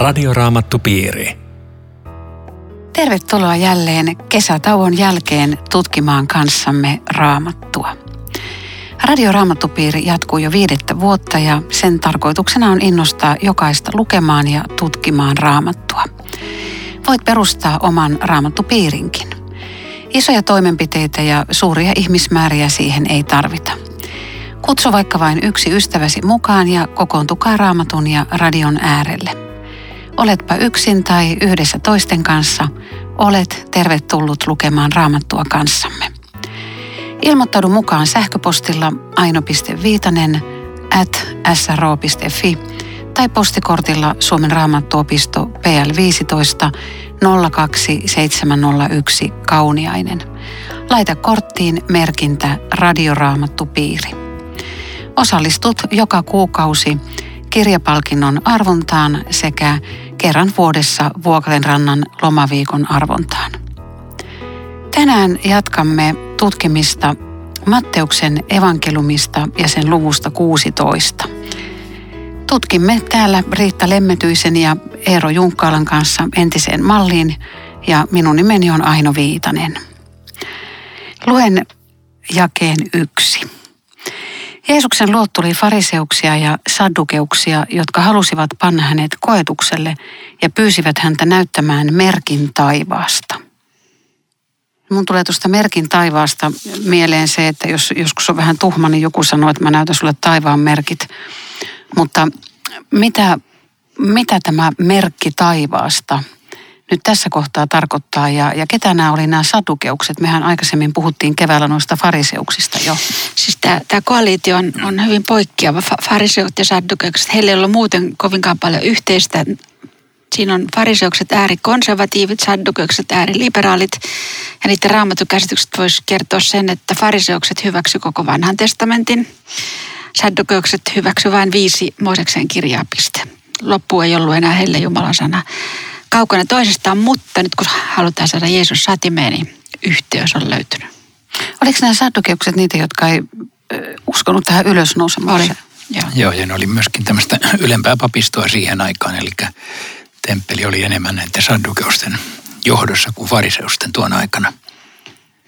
Radioraamattupiiri. Tervetuloa jälleen kesätauon jälkeen tutkimaan kanssamme raamattua. Radioraamattupiiri jatkuu jo viidettä vuotta ja sen tarkoituksena on innostaa jokaista lukemaan ja tutkimaan raamattua. Voit perustaa oman raamattupiirinkin. Isoja toimenpiteitä ja suuria ihmismääriä siihen ei tarvita. Kutsu vaikka vain yksi ystäväsi mukaan ja kokoontukaa raamatun ja radion äärelle. Oletpa yksin tai yhdessä toisten kanssa, olet tervetullut lukemaan raamattua kanssamme. Ilmoittaudu mukaan sähköpostilla aino.viitanen at sro.fi tai postikortilla Suomen raamattuopisto PL15 02701 Kauniainen. Laita korttiin merkintä Radioraamattupiiri. Osallistut joka kuukausi kirjapalkinnon arvontaan sekä kerran vuodessa Vuokalenrannan lomaviikon arvontaan. Tänään jatkamme tutkimista Matteuksen evankelumista ja sen luvusta 16. Tutkimme täällä Riitta Lemmetyisen ja Eero Junkkaalan kanssa entiseen malliin ja minun nimeni on Aino Viitanen. Luen jakeen yksi. Jeesuksen luot tuli fariseuksia ja saddukeuksia, jotka halusivat panna hänet koetukselle ja pyysivät häntä näyttämään merkin taivaasta. Mun tulee tuosta merkin taivaasta mieleen se, että jos joskus on vähän tuhma, niin joku sanoo, että mä näytän sulle taivaan merkit. Mutta mitä, mitä tämä merkki taivaasta nyt tässä kohtaa tarkoittaa ja, ja ketä nämä oli nämä satukeukset? Mehän aikaisemmin puhuttiin keväällä noista fariseuksista jo. Siis tämä, koalitio on, on hyvin poikkeava. Fariseut ja saddukeukset, heillä ei ole muuten kovinkaan paljon yhteistä. Siinä on fariseukset äärikonservatiivit, saddukeukset ääriliberaalit. Ja niiden raamatukäsitykset voisi kertoa sen, että fariseukset hyväksy koko vanhan testamentin. Saddukeukset hyväksy vain viisi Mooseksen kirjaa piste. Loppu ei ollut enää heille Jumalan sana kaukana toisestaan, mutta nyt kun halutaan saada Jeesus satimeen, niin yhteys on löytynyt. Oliko nämä saddukeukset niitä, jotka ei uskonut tähän ylösnousemukseen? Joo. Joo, ja ne oli myöskin tämmöistä ylempää papistoa siihen aikaan, eli temppeli oli enemmän näiden saddukeusten johdossa kuin fariseusten tuon aikana.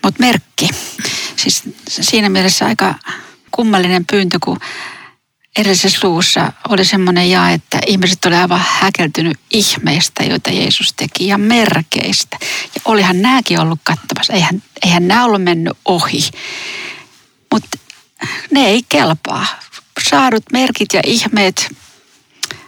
Mutta merkki. Siis siinä mielessä aika kummallinen pyyntö, kun edellisessä luvussa oli semmoinen ja, että ihmiset oli aivan häkeltynyt ihmeistä, joita Jeesus teki ja merkeistä. Ja olihan nämäkin ollut kattavassa. Eihän, eihän nämä ollut mennyt ohi. Mutta ne ei kelpaa. Saadut merkit ja ihmeet,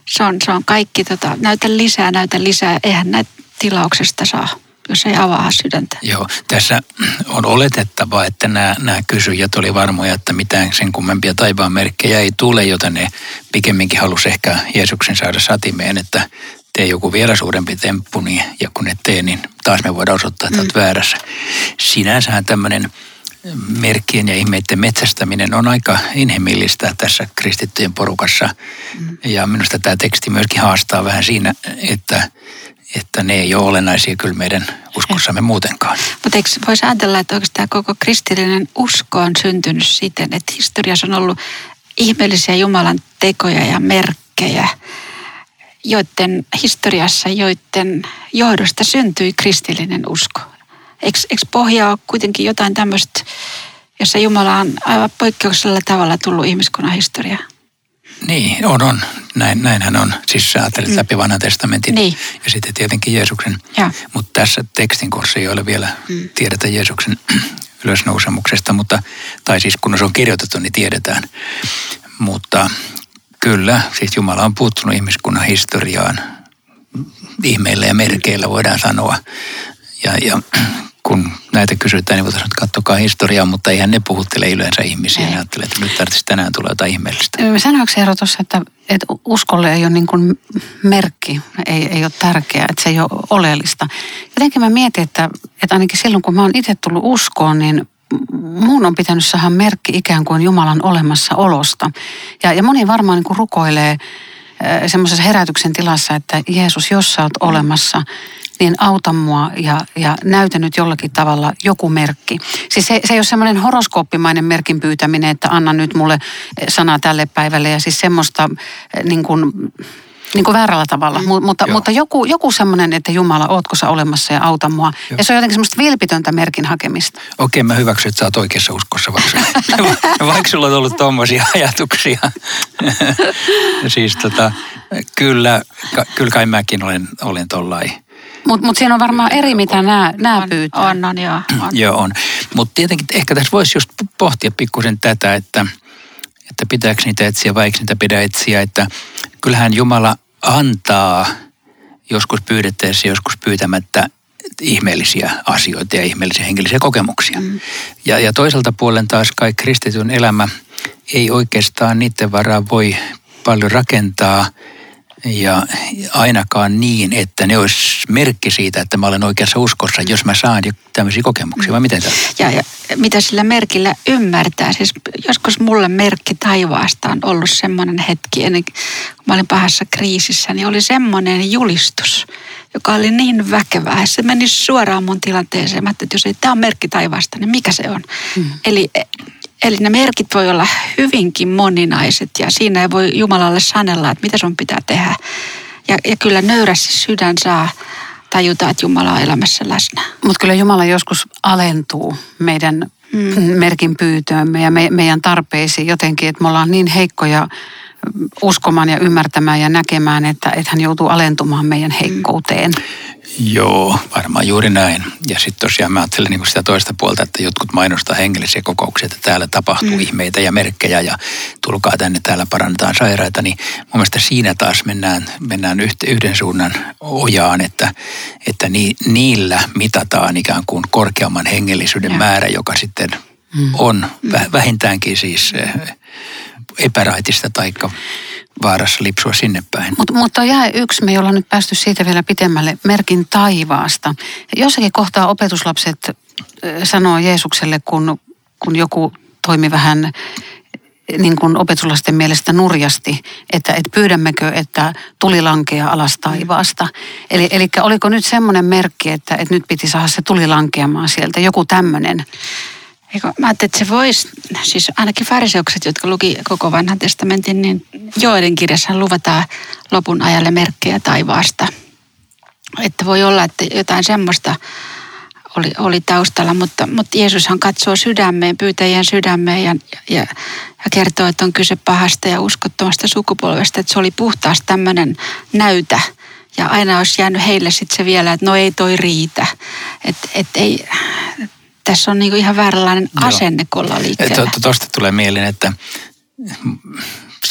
se on, se on kaikki, tota, näytä lisää, näytä lisää. Eihän näitä tilauksesta saa jos ei avaa sydäntä. Joo, tässä on oletettava, että nämä, nämä kysyjät oli varmoja, että mitään sen kummempia taivaan merkkejä ei tule, joten ne pikemminkin halusi ehkä Jeesuksen saada satimeen, että tee joku vielä suurempi temppu, niin, ja kun et tee, niin taas me voidaan osoittaa, että mm. olet väärässä. Sinänsähän tämmöinen merkkien ja ihmeiden metsästäminen on aika inhimillistä tässä kristittyjen porukassa. Mm. Ja minusta tämä teksti myöskin haastaa vähän siinä, että että ne ei ole olennaisia kyllä meidän uskossamme muutenkaan. Mutta eikö voisi ajatella, että oikeastaan koko kristillinen usko on syntynyt siten, että historiassa on ollut ihmeellisiä Jumalan tekoja ja merkkejä, joiden historiassa, joiden johdosta syntyi kristillinen usko. Eikö, eikö pohjaa ole kuitenkin jotain tämmöistä, jossa Jumala on aivan poikkeuksellisella tavalla tullut ihmiskunnan historiaan? Niin, on, on. Näin, näinhän on. Siis sä ajattelet mm. läpi vanhan testamentin niin. ja sitten tietenkin Jeesuksen. Mutta tässä tekstin korssa ei ole vielä mm. tiedetä Jeesuksen ylösnousemuksesta, mutta, tai siis kun se on kirjoitettu, niin tiedetään. Mutta kyllä, siis Jumala on puuttunut ihmiskunnan historiaan ihmeillä ja merkeillä voidaan sanoa. Ja, ja kun näitä kysytään, niin voitaisiin katsokaa historiaa, mutta eihän ne puhuttele yleensä ihmisiä. Ne ajattelee, että nyt tarvitsisi tänään tulla jotain ihmeellistä. Sanoiko Eero tuossa, että, että uskolle ei ole niin kuin merkki, ei, ei ole tärkeää, että se ei ole oleellista. Jotenkin mä mietin, että, että ainakin silloin kun mä oon itse tullut uskoon, niin muun on pitänyt saada merkki ikään kuin Jumalan olemassaolosta. Ja, ja moni varmaan niin kuin rukoilee semmoisessa herätyksen tilassa, että Jeesus, jos sä oot olemassa, niin auta mua ja, ja näytä nyt jollakin tavalla joku merkki. Siis se, se ei ole semmoinen horoskooppimainen merkin pyytäminen, että anna nyt mulle sana tälle päivälle ja siis semmoista eh, niin kuin, Niin kuin väärällä tavalla, mm. mutta, mutta joku, joku semmoinen, että Jumala, ootko sä olemassa ja auta mua. Joo. Ja se on jotenkin semmoista vilpitöntä merkin hakemista. Okei, mä hyväksyn, että sä oot oikeassa uskossa, vaikka, vaikka sulla on ollut tommosia ajatuksia. siis tota, kyllä, kyllä kai mäkin olen, olen tollain. Mutta mut siinä on varmaan eri, mitä nämä pyytää. On, on, joo. On. joo, on. Mutta tietenkin ehkä tässä voisi just pohtia pikkusen tätä, että, että pitääkö niitä etsiä vai eikö niitä pidä etsiä. Että kyllähän Jumala antaa joskus pyydettäessä, joskus pyytämättä ihmeellisiä asioita ja ihmeellisiä henkilöisiä kokemuksia. Mm. Ja, ja toiselta puolen taas kai kristityn elämä ei oikeastaan niiden varaa voi paljon rakentaa – ja ainakaan niin, että ne olisi merkki siitä, että mä olen oikeassa uskossa, jos mä saan tämmöisiä kokemuksia, vai miten tämä? Ja, ja mitä sillä merkillä ymmärtää? Siis joskus mulle merkki taivaasta on ollut semmoinen hetki, ennen kuin mä olin pahassa kriisissä, niin oli semmoinen julistus, joka oli niin väkevää. Se meni suoraan mun tilanteeseen. Mä että jos ei tämä on merkki taivaasta, niin mikä se on? Hmm. Eli Eli ne merkit voi olla hyvinkin moninaiset ja siinä ei voi Jumalalle sanella, että mitä sun pitää tehdä. Ja, ja kyllä nöyrästi sydän saa tajuta, että Jumala on elämässä läsnä. Mutta kyllä Jumala joskus alentuu meidän mm. merkin pyytöömme ja me, meidän tarpeisiin jotenkin, että me ollaan niin heikkoja uskomaan ja ymmärtämään ja näkemään, että, että hän joutuu alentumaan meidän heikkouteen. Joo, varmaan juuri näin. Ja sitten tosiaan mä ajattelen niin sitä toista puolta, että jotkut mainostaa hengellisiä kokouksia, että täällä tapahtuu mm. ihmeitä ja merkkejä ja tulkaa tänne, täällä parannetaan sairaita. Niin mun mielestä siinä taas mennään, mennään yhden suunnan ojaan, että, että ni, niillä mitataan ikään kuin korkeamman hengellisyyden ja. määrä, joka sitten mm. on mm. vähintäänkin siis eh, epäraitista taikka vaarassa lipsua sinne päin. Mut, mutta jää yksi, me ei olla nyt päästy siitä vielä pitemmälle, merkin taivaasta. Jossakin kohtaa opetuslapset sanoo Jeesukselle, kun, kun joku toimi vähän niin kuin opetuslasten mielestä nurjasti, että, että pyydämmekö, että tuli lankea alas taivaasta. Eli, eli oliko nyt semmoinen merkki, että, että nyt piti saada se tuli lankeamaan sieltä, joku tämmöinen? Eikö, mä ajattelin, että se voisi, siis ainakin fariseukset, jotka luki koko vanhan testamentin, niin joiden kirjassa luvataan lopun ajalle merkkejä taivaasta. Että voi olla, että jotain semmoista oli, oli taustalla, mutta, mutta Jeesushan katsoo sydämeen, pyytäjien sydämeen ja, ja, ja kertoo, että on kyse pahasta ja uskottomasta sukupolvesta, että se oli puhtaasti tämmöinen näytä. Ja aina olisi jäänyt heille sitten se vielä, että no ei toi riitä. Että et ei, tässä on niinku ihan vääränlainen asenne, kun ollaan liikkeellä. Tuosta tulee mieleen, että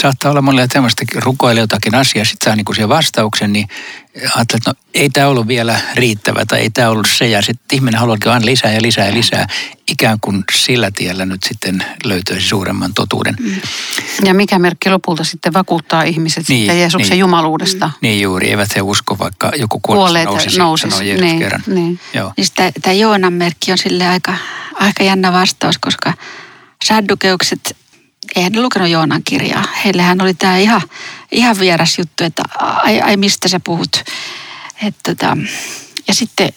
saattaa olla monella tämmöistä rukoilla jotakin asiaa, sitten saa niinku siihen vastauksen, niin ajattelee, että no ei tämä ollut vielä riittävä tai ei tämä ollut se. Ja sitten ihminen haluaakin aina lisää ja lisää ja lisää. Ikään kuin sillä tiellä nyt sitten löytyisi suuremman totuuden. Mm. Ja mikä merkki lopulta sitten vakuuttaa ihmiset niin, sitten Jeesuksen niin, jumaluudesta? Niin juuri, eivät he usko vaikka joku kuolleet nousisi, nousisi. sanoo Jeesus niin, kerran. Niin. Joo. Niin tämä Joonan merkki on sille aika, aika jännä vastaus, koska saddukeukset eihän ne lukenut Joonan kirjaa. Heillähän oli tämä ihan, ihan vieras juttu, että ai, ai mistä sä puhut. Et, tota, ja sitten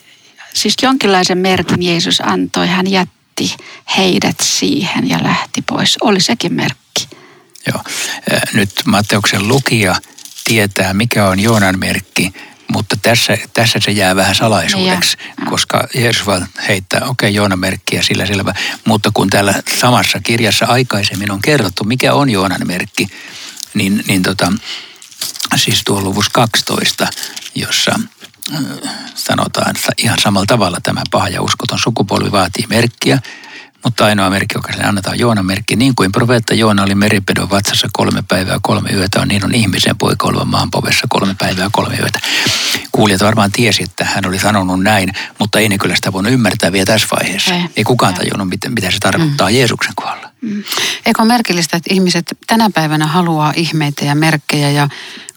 siis jonkinlaisen merkin Jeesus antoi. Hän jätti heidät siihen ja lähti pois. Oli sekin merkki. Joo. Nyt Matteuksen lukija tietää, mikä on Joonan merkki, mutta tässä, tässä se jää vähän salaisuudeksi, ja, koska Jeesus vaan heittää, okei, okay, Joonan merkkiä, sillä selvä. Mutta kun täällä samassa kirjassa aikaisemmin on kerrottu, mikä on Joonan merkki, niin, niin tota, siis tuo luvus 12, jossa äh, sanotaan että ihan samalla tavalla tämä paha ja uskoton sukupolvi vaatii merkkiä, mutta ainoa merkki, joka sille annetaan Joonan merkki, niin kuin profeetta Joona oli meripedon vatsassa kolme päivää kolme yötä, on niin on ihmisen poika olevan maanpovessa kolme päivää kolme yötä. Kuulijat varmaan tiesi, että hän oli sanonut näin, mutta ei ne kyllä sitä voinut ymmärtää vielä tässä vaiheessa. Ei, ei kukaan ei. tajunnut, mitä, mitä se tarkoittaa mm. Jeesuksen kohdalla. Mm. Eikö ole merkillistä, että ihmiset tänä päivänä haluaa ihmeitä ja merkkejä ja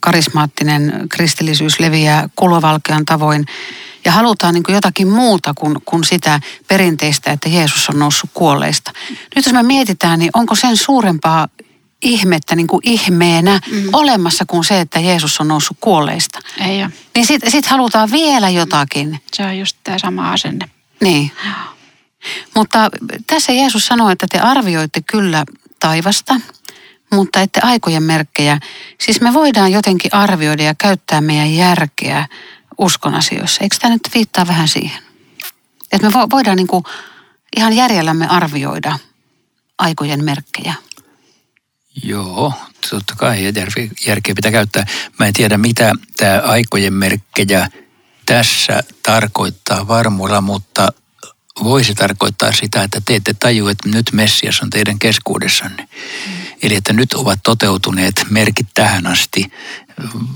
karismaattinen kristillisyys leviää kulovalkean tavoin ja halutaan niin kuin jotakin muuta kuin, kuin sitä perinteistä, että Jeesus on noussut kuolleista. Nyt jos me mietitään, niin onko sen suurempaa ihmettä niin kuin ihmeenä mm. olemassa kuin se, että Jeesus on noussut kuolleista. Ei ole. Niin sitten sit halutaan vielä jotakin. Se on just tämä sama asenne. Niin. Mutta tässä Jeesus sanoi, että te arvioitte kyllä taivasta, mutta ette aikojen merkkejä. Siis me voidaan jotenkin arvioida ja käyttää meidän järkeä uskon asioissa. Eikö tämä nyt viittaa vähän siihen? Että me voidaan niin kuin ihan järjellämme arvioida aikojen merkkejä. Joo, totta kai järkeä pitää käyttää. Mä en tiedä, mitä tämä aikojen merkkejä tässä tarkoittaa varmuudella, mutta voisi tarkoittaa sitä, että te ette tajua, että nyt Messias on teidän keskuudessanne. Mm. Eli että nyt ovat toteutuneet merkit tähän asti.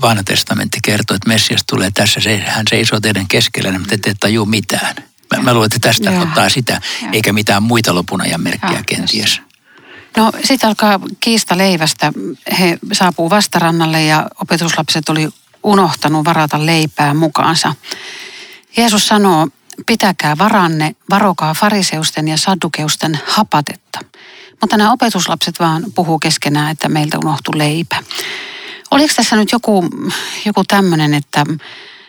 Vanha testamentti kertoo, että Messias tulee tässä, hän seisoo teidän keskellä, mutta te ette tajua mitään. Mä, mä luulen, että tästä ottaa sitä, eikä mitään muita lopun ajan merkkejä kenties. No sitten alkaa kiista leivästä. He saapuu vastarannalle ja opetuslapset oli unohtanut varata leipää mukaansa. Jeesus sanoo, pitäkää varanne, varokaa fariseusten ja saddukeusten hapatetta. Mutta nämä opetuslapset vaan puhuu keskenään, että meiltä unohtuu leipä. Oliko tässä nyt joku, joku tämmöinen, että,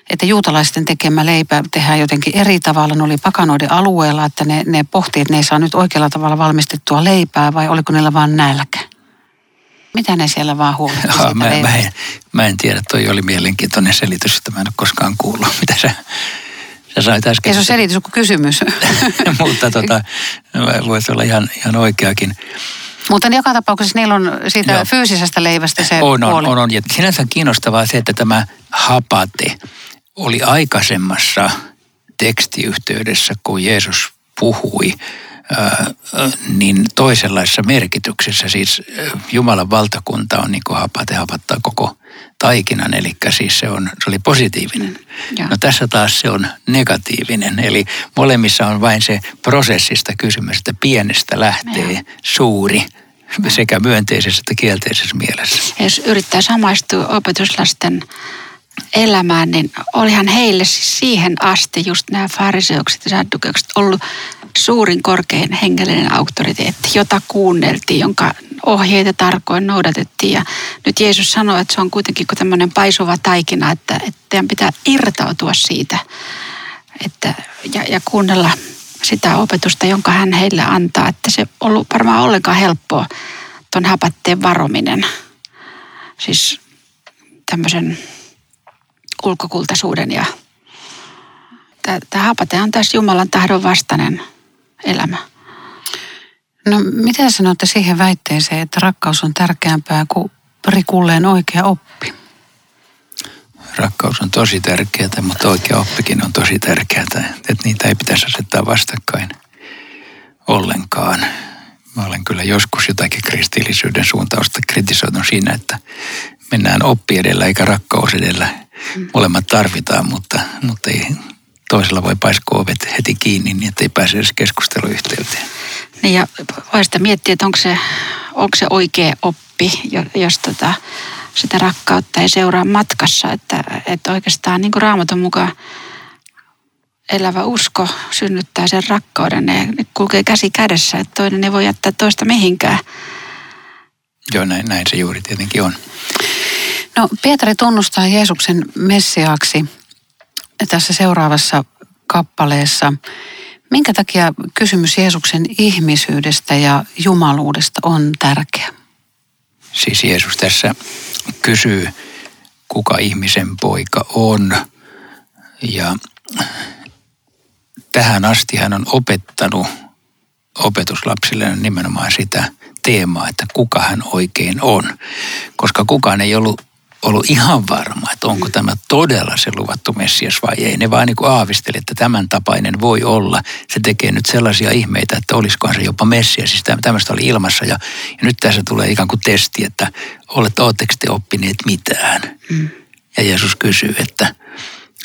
että juutalaisten tekemä leipä tehdään jotenkin eri tavalla? Ne oli pakanoiden alueella, että ne, ne pohtii, että ne ei saa nyt oikealla tavalla valmistettua leipää vai oliko niillä vaan nälkä? Mitä ne siellä vaan siitä mä, mä, en, mä en tiedä, toi oli mielenkiintoinen selitys, että mä en ole koskaan kuullut, mitä sä Sä äsken. Se on selitys kuin kysymys. Mutta tota, voisi olla ihan, ihan oikeakin. Mutta joka tapauksessa niillä on siitä Joo. fyysisestä leivästä se on, on, puoli. On, on. Ja sinänsä on kiinnostavaa se, että tämä hapate oli aikaisemmassa tekstiyhteydessä, kun Jeesus puhui niin toisenlaisessa merkityksessä. Siis Jumalan valtakunta on niin kuin hapate hapattaa koko taikinan, eli siis se, on, se oli positiivinen. Mm, no tässä taas se on negatiivinen, eli molemmissa on vain se prosessista kysymys, että pienestä lähtee ja. suuri sekä myönteisessä että kielteisessä mielessä. Jos yrittää samaistua opetuslasten elämään, niin olihan heille siis siihen asti just nämä fariseukset ja saddukeukset ollut suurin korkein hengellinen auktoriteetti, jota kuunneltiin, jonka ohjeita tarkoin noudatettiin. Ja nyt Jeesus sanoi, että se on kuitenkin kuin tämmöinen paisuva taikina, että, että teidän pitää irtautua siitä että, ja, ja kuunnella sitä opetusta, jonka hän heille antaa. Että se on ollut varmaan ollenkaan helppoa tuon häpätteen varominen. Siis tämmöisen ulkokultaisuuden ja tämä hapate on tässä Jumalan tahdon vastainen elämä. No mitä sanotte siihen väitteeseen, että rakkaus on tärkeämpää kuin prikulleen oikea oppi? Rakkaus on tosi tärkeää, mutta oikea oppikin on tosi tärkeää. Että niitä ei pitäisi asettaa vastakkain ollenkaan. Mä olen kyllä joskus jotakin kristillisyyden suuntausta kritisoinut siinä, että mennään oppi edellä eikä rakkaus edellä. Mm. Molemmat tarvitaan, mutta, mutta ei, toisella voi paiskoa ovet heti kiinni, niin ettei pääse edes keskusteluyhteyteen. Niin ja voi sitä miettiä, että onko se, onko se oikea oppi, jos tota, sitä rakkautta ei seuraa matkassa. Että, että oikeastaan niin kuin raamatun mukaan elävä usko synnyttää sen rakkauden. Ne, ne kulkee käsi kädessä, että toinen ei voi jättää toista mihinkään. Joo, näin, näin se juuri tietenkin on. No Pietari tunnustaa Jeesuksen messiaaksi tässä seuraavassa kappaleessa. Minkä takia kysymys Jeesuksen ihmisyydestä ja jumaluudesta on tärkeä? Siis Jeesus tässä kysyy, kuka ihmisen poika on. Ja tähän asti hän on opettanut opetuslapsille nimenomaan sitä teemaa, että kuka hän oikein on. Koska kukaan ei ollut ollut ihan varma, että onko tämä todella se luvattu Messias vai ei. Ne vaan niin kuin aavisteli, että tämän tapainen voi olla. Se tekee nyt sellaisia ihmeitä, että olisikohan se jopa Messias. Siis tämmöistä oli ilmassa ja, ja nyt tässä tulee ikään kuin testi, että olette, oletteko te oppineet mitään? Mm. Ja Jeesus kysyy, että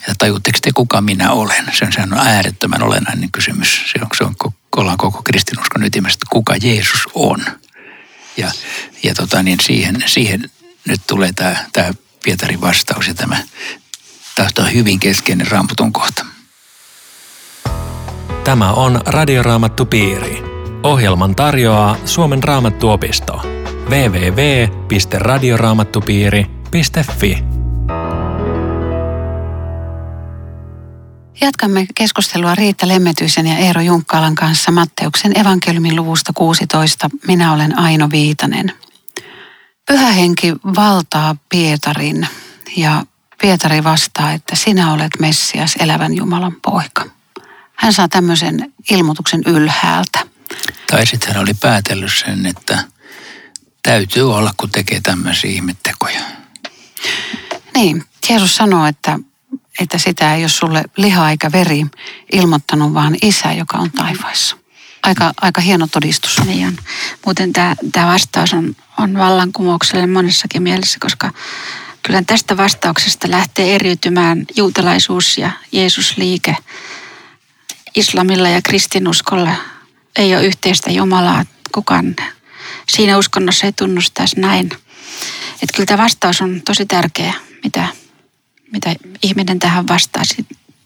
ja tajutteko te, kuka minä olen? Se on, sehän on äärettömän olennainen kysymys. Se on, se on ollaan koko kristinuskon ytimessä, että kuka Jeesus on. Ja, ja tota, niin siihen, siihen nyt tulee tämä, tämä Pietarin vastaus ja tämä tahto hyvin keskeinen raamutun kohta. Tämä on Radioraamattu Piiri. Ohjelman tarjoaa Suomen raamattuopisto. www.radioraamattupiiri.fi Jatkamme keskustelua Riitta Lemmetyisen ja Eero Junkkaalan kanssa Matteuksen evankeliumin luvusta 16. Minä olen Aino Viitanen. Pyhä henki valtaa Pietarin ja Pietari vastaa, että sinä olet Messias, elävän Jumalan poika. Hän saa tämmöisen ilmoituksen ylhäältä. Tai sitten hän oli päätellyt sen, että täytyy olla, kun tekee tämmöisiä ihmettekoja. Niin, Jeesus sanoo, että, että sitä ei ole sulle liha eikä veri ilmoittanut, vaan isä, joka on taivaissa. Aika, aika hieno todistus. Niin on. Muuten tämä, tämä vastaus on, on vallankumoukselle monessakin mielessä, koska kyllä tästä vastauksesta lähtee eriytymään juutalaisuus ja Jeesusliike. Islamilla ja kristinuskolla ei ole yhteistä Jumalaa. Kukaan siinä uskonnossa ei tunnustaisi näin. Että kyllä tämä vastaus on tosi tärkeä, mitä, mitä ihminen tähän vastaa.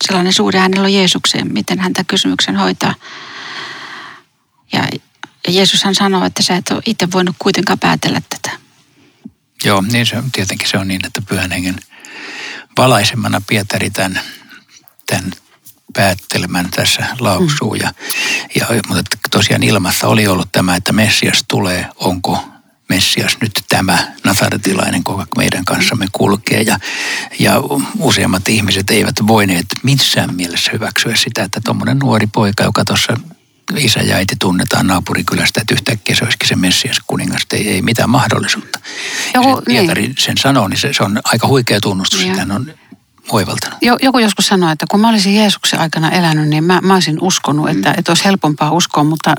Sellainen suuri hänellä on Jeesukseen, miten hän kysymyksen hoitaa. Ja, ja Jeesushan sanoo, että sä et ole itse voinut kuitenkaan päätellä tätä. Joo, niin se, tietenkin se on niin, että pyhän hengen valaisemana Pietari tämän, tämän päättelemään tässä lausuu. Mm. Ja, ja, mutta tosiaan ilmassa oli ollut tämä, että Messias tulee, onko Messias nyt tämä Nazaretilainen, joka meidän kanssamme kulkee. Ja, ja useimmat ihmiset eivät voineet missään mielessä hyväksyä sitä, että tuommoinen nuori poika, joka tuossa isä ja äiti tunnetaan naapurikylästä, että yhtäkkiä se olisikin se Messias kuningas, ei, ei mitään mahdollisuutta. Joku, ja se, Pietari niin. sen sanoo, niin se, se on aika huikea tunnustus, että hän on oivaltanut. Joku joskus sanoi, että kun mä olisin Jeesuksen aikana elänyt, niin mä, mä olisin uskonut, että, mm. että olisi helpompaa uskoa, mutta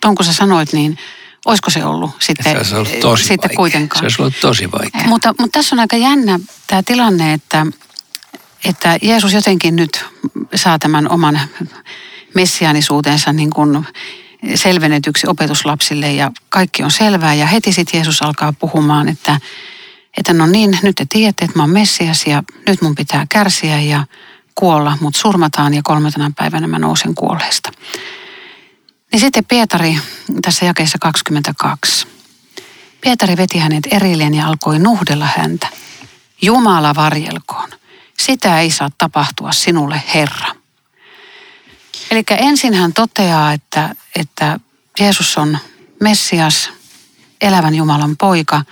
ton kun sä sanoit, niin olisiko se ollut sitten, se ollut tosi sitten vaikea. kuitenkaan. Se olisi ollut tosi vaikea. Mutta, mutta tässä on aika jännä tämä tilanne, että, että Jeesus jotenkin nyt saa tämän oman messiaanisuutensa niin kuin selvennetyksi opetuslapsille ja kaikki on selvää. Ja heti sitten Jeesus alkaa puhumaan, että, että no niin, nyt te tiedätte, että mä oon Messias ja nyt mun pitää kärsiä ja kuolla, mutta surmataan ja kolmantena päivänä mä nousen kuolleista. Niin sitten Pietari tässä jakeessa 22. Pietari veti hänet erilleen ja alkoi nuhdella häntä. Jumala varjelkoon. Sitä ei saa tapahtua sinulle, Herra. Eli ensin hän toteaa, että, että Jeesus on Messias, elävän Jumalan poika.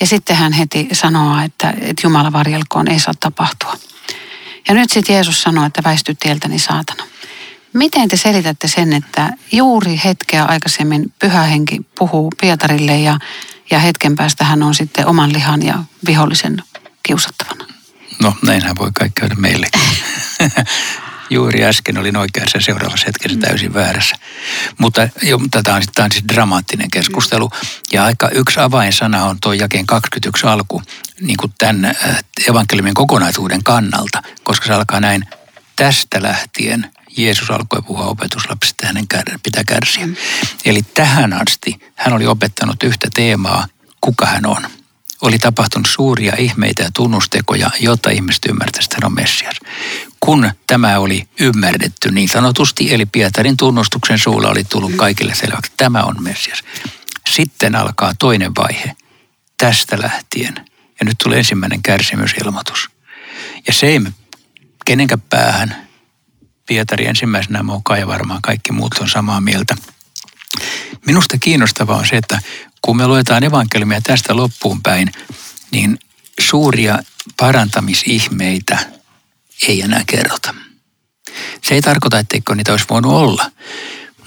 Ja sitten hän heti sanoo, että, että Jumala varjelkoon ei saa tapahtua. Ja nyt sitten Jeesus sanoo, että väisty tieltäni saatana. Miten te selitätte sen, että juuri hetkeä aikaisemmin pyhä henki puhuu Pietarille ja, ja hetken päästä hän on sitten oman lihan ja vihollisen kiusattavana? No näinhän voi kaikki käydä meillekin. Juuri äsken olin oikeassa ja seuraavassa hetkessä täysin väärässä. Mutta jo, tätä on, tämä on siis dramaattinen keskustelu. Ja aika yksi avainsana on tuo jakeen 21 alku niin kuin tämän äh, evankeliumin kokonaisuuden kannalta, koska se alkaa näin tästä lähtien Jeesus alkoi puhua opetuslapsista, hänen pitää kärsiä. Mm. Eli tähän asti hän oli opettanut yhtä teemaa, kuka hän on. Oli tapahtunut suuria ihmeitä ja tunnustekoja, jotta ihmiset ymmärtäisivät, että hän on Messias. Kun tämä oli ymmärretty niin sanotusti, eli Pietarin tunnustuksen suulla oli tullut kaikille selväksi, että tämä on Messias. Sitten alkaa toinen vaihe tästä lähtien. Ja nyt tulee ensimmäinen kärsimysilmoitus. Ja se ei kenenkään päähän Pietari ensimmäisenä mukaan ja varmaan kaikki muut on samaa mieltä. Minusta kiinnostavaa on se, että kun me luetaan evankeliumia tästä loppuun päin, niin suuria parantamisihmeitä ei enää kerrota. Se ei tarkoita, etteikö niitä olisi voinut olla,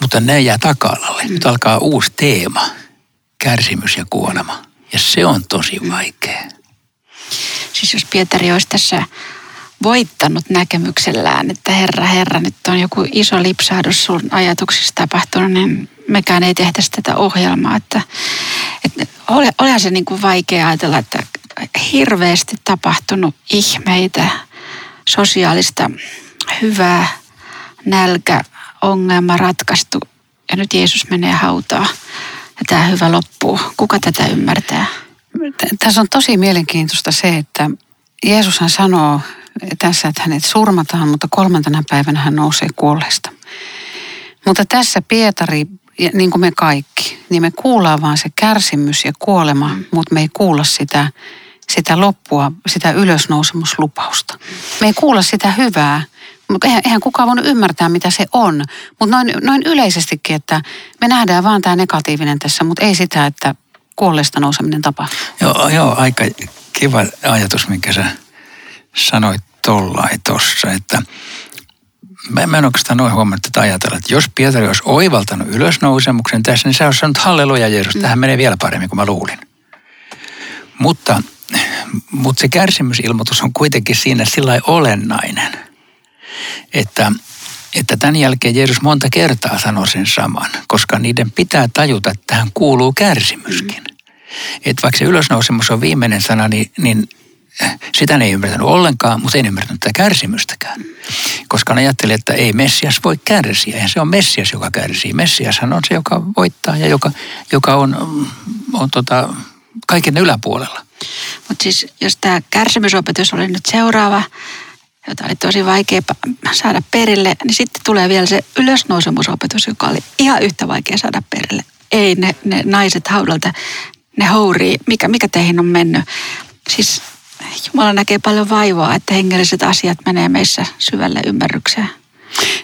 mutta ne jää taka-alalle. Nyt alkaa uusi teema, kärsimys ja kuolema. Ja se on tosi vaikea. Siis jos Pietari olisi tässä voittanut näkemyksellään, että herra, herra, nyt on joku iso lipsahdus sun ajatuksista tapahtunut, niin mekään ei tehtäisi tätä ohjelmaa. Että, että olihan se niin kuin vaikea ajatella, että hirveästi tapahtunut ihmeitä, sosiaalista hyvää, nälkä, ongelma ratkaistu ja nyt Jeesus menee hautaa ja tämä hyvä loppuu. Kuka tätä ymmärtää? Tässä on tosi mielenkiintoista se, että Jeesushan sanoo tässä, että hänet surmataan, mutta kolmantena päivänä hän nousee kuolleesta. Mutta tässä Pietari, niin kuin me kaikki, niin me kuullaan vaan se kärsimys ja kuolema, mutta me ei kuulla sitä, sitä loppua, sitä ylösnousemuslupausta. Me ei kuulla sitä hyvää, mutta eihän, eihän kukaan voinut ymmärtää, mitä se on. Mutta noin, noin yleisestikin, että me nähdään vaan tämä negatiivinen tässä, mutta ei sitä, että kuolleesta nouseminen tapahtuu. Joo, joo, aika kiva ajatus, minkä sä sanoit tollain tossa, että mä, mä en oikeastaan noin huomannut tätä ajatella, että jos Pietari olisi oivaltanut ylösnousemuksen tässä, niin se olisi sanonut halleluja Jeesus, tähän menee vielä paremmin kuin mä luulin. Mutta, mutta se kärsimysilmoitus on kuitenkin siinä sillä olennainen, että, että tämän jälkeen Jeesus monta kertaa sanoi sen saman, koska niiden pitää tajuta, että tähän kuuluu kärsimyskin. Mm. Että vaikka se ylösnousemus on viimeinen sana, niin, niin sitä ne ei ymmärtänyt ollenkaan, mutta ei ymmärtänyt tätä kärsimystäkään. Koska ne ajatteli, että ei Messias voi kärsiä. Ja se on Messias, joka kärsii. Messiashan on se, joka voittaa ja joka, joka on, on tota, kaiken yläpuolella. Mutta siis jos tämä kärsimysopetus oli nyt seuraava, jota oli tosi vaikea saada perille, niin sitten tulee vielä se ylösnousemusopetus, joka oli ihan yhtä vaikea saada perille. Ei ne, ne naiset haudalta, ne hourii, mikä, mikä teihin on mennyt. Siis Jumala näkee paljon vaivaa, että hengelliset asiat menee meissä syvälle ymmärrykseen.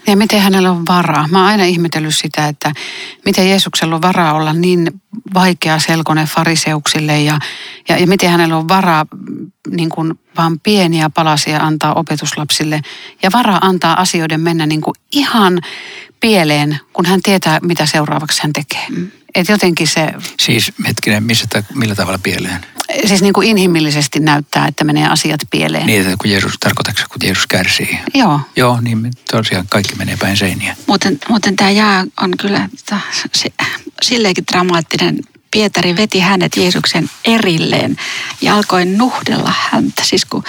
Ja miten hänellä on varaa? Mä oon aina ihmetellyt sitä, että miten Jeesuksella on varaa olla niin vaikea selkoinen fariseuksille ja, ja, ja miten hänellä on varaa niin kuin vaan pieniä palasia antaa opetuslapsille ja varaa antaa asioiden mennä niin kuin ihan pieleen, kun hän tietää, mitä seuraavaksi hän tekee. Mm. Et jotenkin se... Siis hetkinen, missä, millä tavalla pieleen? Siis niin kuin inhimillisesti näyttää, että menee asiat pieleen. Niin, että kun Jeesus, tarkoitatko kun Jeesus kärsii? Joo. Joo, niin tosiaan kaikki menee päin seiniä. Muuten, muuten tämä jää on kyllä tota, se, silleenkin dramaattinen. Pietari veti hänet Jeesuksen erilleen ja alkoi nuhdella häntä. Siis kun,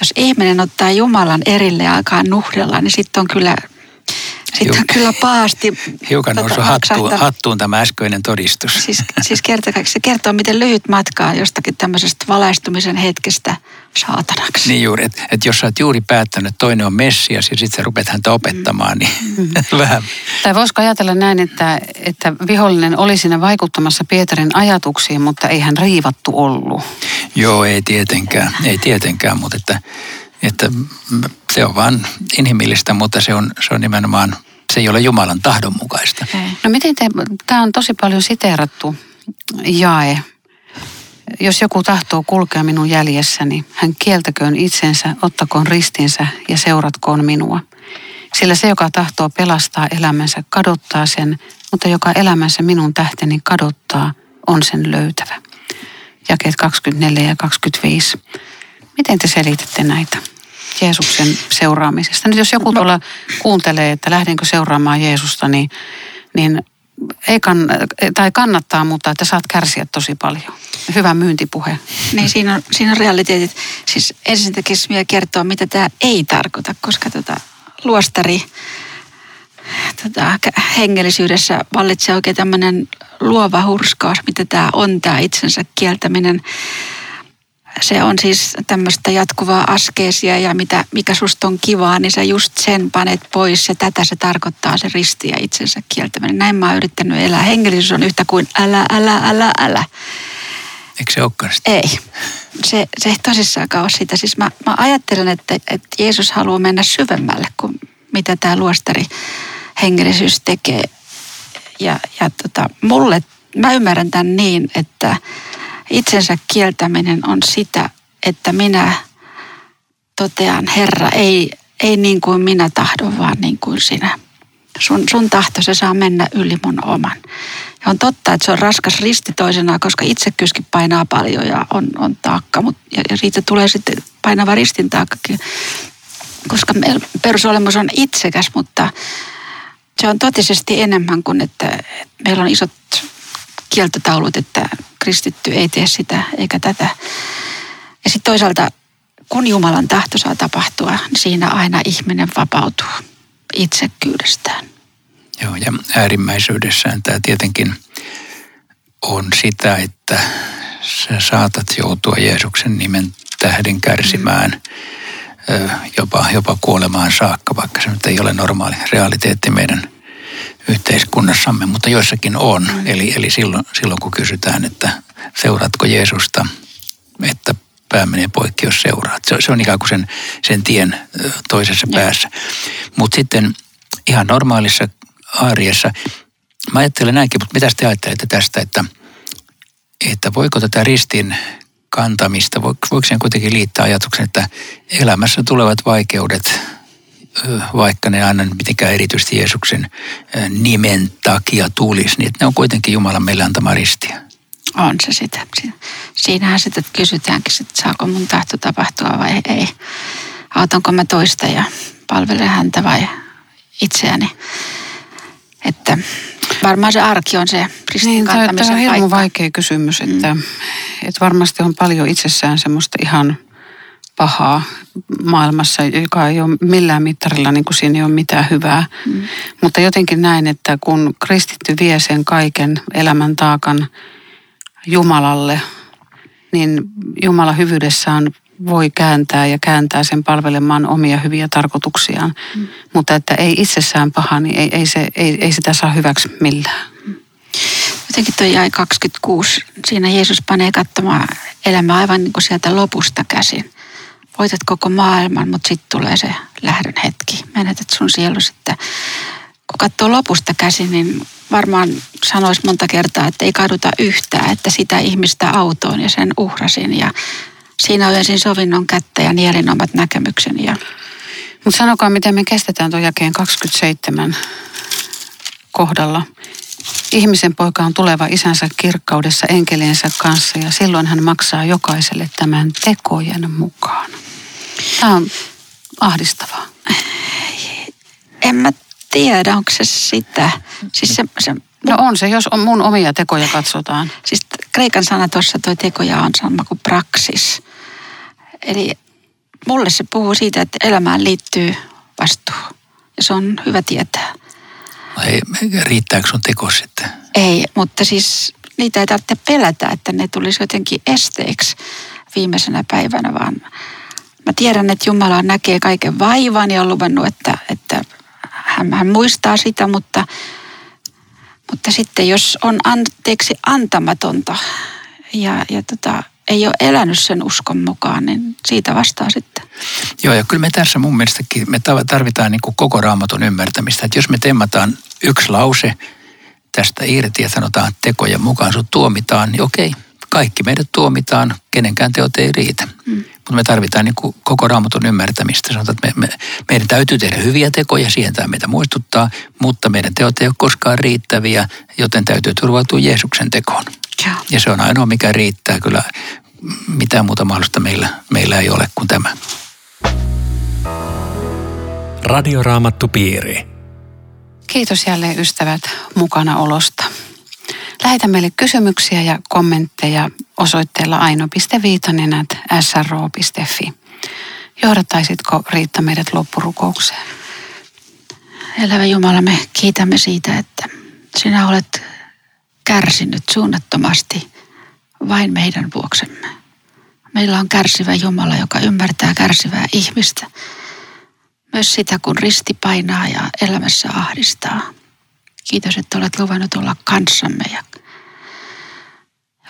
jos ihminen ottaa Jumalan erille ja alkaa nuhdella, niin sitten on kyllä sitten on kyllä paasti. Hiukan tota, hattuun, hattuun tämä äskeinen todistus. Siis, siis kertokaksi, se kertoo, miten lyhyt matka on jostakin tämmöisestä valaistumisen hetkestä saatanaksi. Niin juuri, että et jos sä oot juuri päättänyt, että toinen on Messias ja sitten sä rupeat häntä opettamaan, niin mm. vähän. Tai voisiko ajatella näin, että, että vihollinen oli siinä vaikuttamassa Pietarin ajatuksiin, mutta ei hän riivattu ollut. Joo, ei tietenkään, ei tietenkään, mutta että että se on vain inhimillistä, mutta se on, se on nimenomaan, se ei ole Jumalan tahdon mukaista. No miten te, tämä on tosi paljon siteerattu jae. Jos joku tahtoo kulkea minun jäljessäni, hän kieltäköön itsensä, ottakoon ristinsä ja seuratkoon minua. Sillä se, joka tahtoo pelastaa elämänsä, kadottaa sen, mutta joka elämänsä minun tähteni kadottaa, on sen löytävä. Jakeet 24 ja 25. Miten te selitätte näitä Jeesuksen seuraamisesta? Nyt jos joku tuolla kuuntelee, että lähdenkö seuraamaan Jeesusta, niin, niin ei kann, tai kannattaa, mutta että saat kärsiä tosi paljon. Hyvä myyntipuhe. Niin siinä on, siinä on realiteetit. Siis ensin tekisi vielä kertoa, mitä tämä ei tarkoita, koska tota, luostari tota, hengellisyydessä vallitsee oikein tämmöinen luova hurskaus, mitä tämä on, tämä itsensä kieltäminen se on siis tämmöistä jatkuvaa askeesia ja mitä, mikä susta on kivaa, niin sä just sen panet pois ja tätä se tarkoittaa se risti ja itsensä kieltäminen. Näin mä oon yrittänyt elää. Hengellisyys on yhtä kuin älä, älä, älä, älä. Eikö se olekaan sitä? Ei. Se, se ei tosissaan ole sitä. Siis mä, mä ajattelen, että, että Jeesus haluaa mennä syvemmälle kuin mitä tämä luostari hengellisyys tekee. Ja, ja tota, mulle, mä ymmärrän tämän niin, että itsensä kieltäminen on sitä, että minä totean, Herra, ei, ei niin kuin minä tahdon, vaan niin kuin sinä. Sun, sun tahto, se saa mennä yli mun oman. Ja on totta, että se on raskas risti toisenaan, koska itsekkyyskin painaa paljon ja on, on taakka. Mut, ja, ja siitä tulee sitten painava ristin taakkakin, koska perusolemus on itsekäs, mutta se on totisesti enemmän kuin, että meillä on isot kieltotaulut, että kristitty ei tee sitä eikä tätä. Ja sitten toisaalta, kun Jumalan tahto saa tapahtua, niin siinä aina ihminen vapautuu itsekkyydestään. Joo, ja äärimmäisyydessään tämä tietenkin on sitä, että sä saatat joutua Jeesuksen nimen tähden kärsimään mm. jopa, jopa kuolemaan saakka, vaikka se nyt ei ole normaali realiteetti meidän – yhteiskunnassamme, mutta joissakin on. Mm. Eli, eli silloin, silloin kun kysytään, että seuraatko Jeesusta, että pää menee poikki, jos seuraat. Se, se on ikään kuin sen, sen tien toisessa ja. päässä. Mutta sitten ihan normaalissa arjessa, mä ajattelen näinkin, mutta mitä te ajattelette tästä, että, että voiko tätä ristin kantamista, voiko sen kuitenkin liittää ajatuksen, että elämässä tulevat vaikeudet, vaikka ne aina mitenkään erityisesti Jeesuksen nimen takia tulisi, niin että ne on kuitenkin Jumalan meille antama ristiä. On se sitä. Siinähän sitten kysytäänkin, että saako mun tahto tapahtua vai ei. Autanko mä toista ja palvelen häntä vai itseäni. Että varmaan se arki on se ristin niin, Tämä on hirmu vaikea kysymys, että, mm. että varmasti on paljon itsessään semmoista ihan pahaa maailmassa, joka ei ole millään mittarilla, niin kuin siinä ei ole mitään hyvää. Mm. Mutta jotenkin näin, että kun kristitty vie sen kaiken elämän taakan Jumalalle, niin Jumala hyvyydessään voi kääntää ja kääntää sen palvelemaan omia hyviä tarkoituksiaan. Mm. Mutta että ei itsessään paha, niin ei, ei, se, ei, ei sitä saa hyväksi millään. Mm. Jotenkin tuo jäi 26. Siinä Jeesus panee katsomaan elämää aivan niin kuin sieltä lopusta käsin. Voitat koko maailman, mutta sitten tulee se lähdön hetki. Menetät sun sielus, että kun katsoo lopusta käsin, niin varmaan sanoisi monta kertaa, että ei kaduta yhtään, että sitä ihmistä autoon ja sen uhrasin ja siinä ojensin sovinnon kättä ja nielin omat näkemykseni. Ja... Mutta sanokaa, miten me kestetään tuon jakeen 27 kohdalla. Ihmisen poika on tuleva isänsä kirkkaudessa enkeliensä kanssa ja silloin hän maksaa jokaiselle tämän tekojen mukaan. Tämä on ahdistavaa. En mä tiedä, onko se sitä. Siis se, se, no on se, jos on mun omia tekoja katsotaan. Siis kreikan sana tuossa toi tekoja on sama kuin praksis. Eli mulle se puhuu siitä, että elämään liittyy vastuu. Ja se on hyvä tietää. Ei, riittääkö sun teko sitten? Ei, mutta siis niitä ei tarvitse pelätä, että ne tulisi jotenkin esteeksi viimeisenä päivänä, vaan mä tiedän, että Jumala näkee kaiken vaivan ja on luvannut, että, että hän, hän muistaa sitä, mutta, mutta sitten jos on anteeksi antamatonta ja, ja tota, ei ole elänyt sen uskon mukaan, niin siitä vastaa sitten. Joo, ja kyllä me tässä mun mielestäkin me tarvitaan niin kuin koko raamatun ymmärtämistä. Että jos me temmataan yksi lause tästä irti ja sanotaan tekojen mukaan, sut tuomitaan, niin okei, kaikki meidät tuomitaan, kenenkään teot ei riitä. Mm. Mutta me tarvitaan niin kuin koko raamatun ymmärtämistä. Sanotaan, että me, me, meidän täytyy tehdä hyviä tekoja, siihen tämä meitä muistuttaa, mutta meidän teot ei ole koskaan riittäviä, joten täytyy turvautua Jeesuksen tekoon. Ja, ja se on ainoa, mikä riittää. Kyllä mitään muuta mahdollista meillä, meillä ei ole kuin tämä. Radioraamattu piiri. Kiitos jälleen ystävät mukana olosta. Lähetä meille kysymyksiä ja kommentteja osoitteella aino.viitanenät sro.fi. Johdattaisitko Riitta meidät loppurukoukseen? Elävä Jumala, me kiitämme siitä, että sinä olet kärsinyt suunnattomasti vain meidän vuoksemme. Meillä on kärsivä Jumala, joka ymmärtää kärsivää ihmistä. Myös sitä, kun risti painaa ja elämässä ahdistaa. Kiitos, että olet luvannut olla kanssamme ja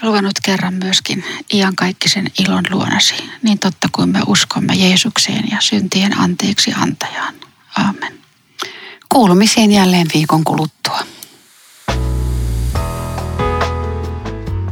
luvannut kerran myöskin iankaikkisen ilon luonasi, niin totta kuin me uskomme Jeesukseen ja syntien anteeksi antajaan. Aamen. Kuulumisiin jälleen viikon kuluttua.